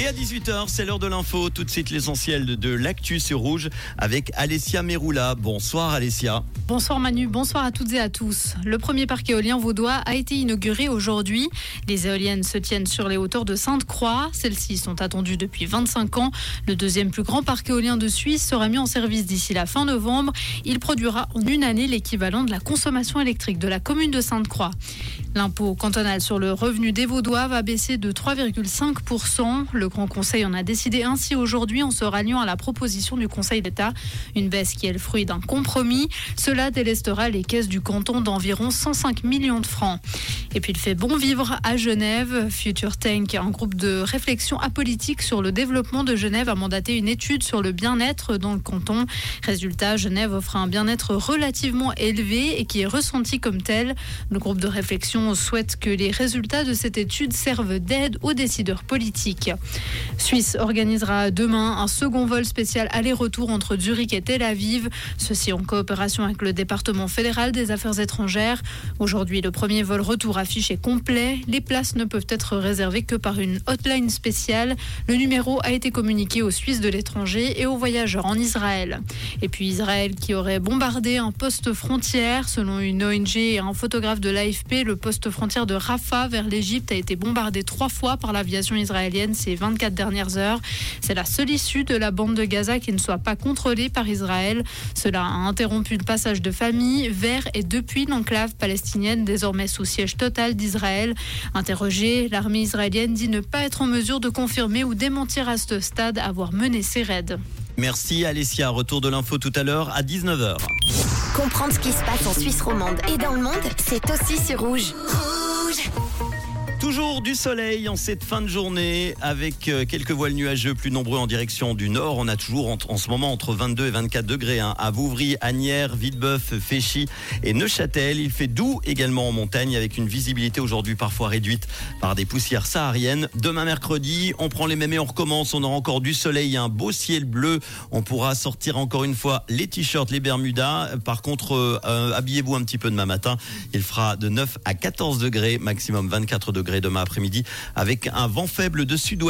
Et à 18h, c'est l'heure de l'info. Tout de suite, l'essentiel de l'actu sur Rouge avec Alessia Meroula. Bonsoir Alessia. Bonsoir Manu, bonsoir à toutes et à tous. Le premier parc éolien vaudois a été inauguré aujourd'hui. Les éoliennes se tiennent sur les hauteurs de Sainte-Croix. Celles-ci sont attendues depuis 25 ans. Le deuxième plus grand parc éolien de Suisse sera mis en service d'ici la fin novembre. Il produira en une année l'équivalent de la consommation électrique de la commune de Sainte-Croix. L'impôt cantonal sur le revenu des Vaudois va baisser de 3,5%. Le Grand Conseil en a décidé ainsi aujourd'hui en se ralliant à la proposition du Conseil d'État. Une baisse qui est le fruit d'un compromis. Cela délestera les caisses du canton d'environ 105 millions de francs. Et puis il fait bon vivre à Genève. Future Tank, un groupe de réflexion apolitique sur le développement de Genève, a mandaté une étude sur le bien-être dans le canton. Résultat, Genève offre un bien-être relativement élevé et qui est ressenti comme tel. Le groupe de réflexion souhaite que les résultats de cette étude servent d'aide aux décideurs politiques. Suisse organisera demain un second vol spécial aller-retour entre Zurich et Tel Aviv, ceci en coopération avec le département fédéral des affaires étrangères. Aujourd'hui, le premier vol retour affiché complet. Les places ne peuvent être réservées que par une hotline spéciale. Le numéro a été communiqué aux Suisses de l'étranger et aux voyageurs en Israël. Et puis Israël qui aurait bombardé un poste frontière. Selon une ONG et un photographe de l'AFP, le poste frontière de Rafah vers l'Égypte a été bombardé trois fois par l'aviation israélienne ces 24 dernières heures. C'est la seule issue de la bande de Gaza qui ne soit pas contrôlée par Israël. Cela a interrompu le passage de familles vers et depuis l'enclave palestinienne désormais sous siège total d'Israël. Interrogée, l'armée israélienne dit ne pas être en mesure de confirmer ou démentir à ce stade avoir mené ces raids. Merci Alessia. Retour de l'info tout à l'heure à 19h. Comprendre ce qui se passe en Suisse romande et dans le monde, c'est aussi sur Rouge. Rouge Toujours du soleil en cette fin de journée avec euh, quelques voiles nuageux plus nombreux en direction du nord. On a toujours en, ce moment entre 22 et 24 degrés hein, à Vouvry, Agnières, Villebeuf, Féchy et Neuchâtel. Il fait doux également en montagne avec une visibilité aujourd'hui parfois réduite par des poussières sahariennes. Demain mercredi, on prend les mêmes et on recommence. On aura encore du soleil, un beau ciel bleu. On pourra sortir encore une fois les t-shirts, les bermudas. Par contre, euh, euh, habillez-vous un petit peu demain matin. Il fera de 9 à 14 degrés, maximum 24 degrés demain après-midi avec un vent faible de sud-ouest.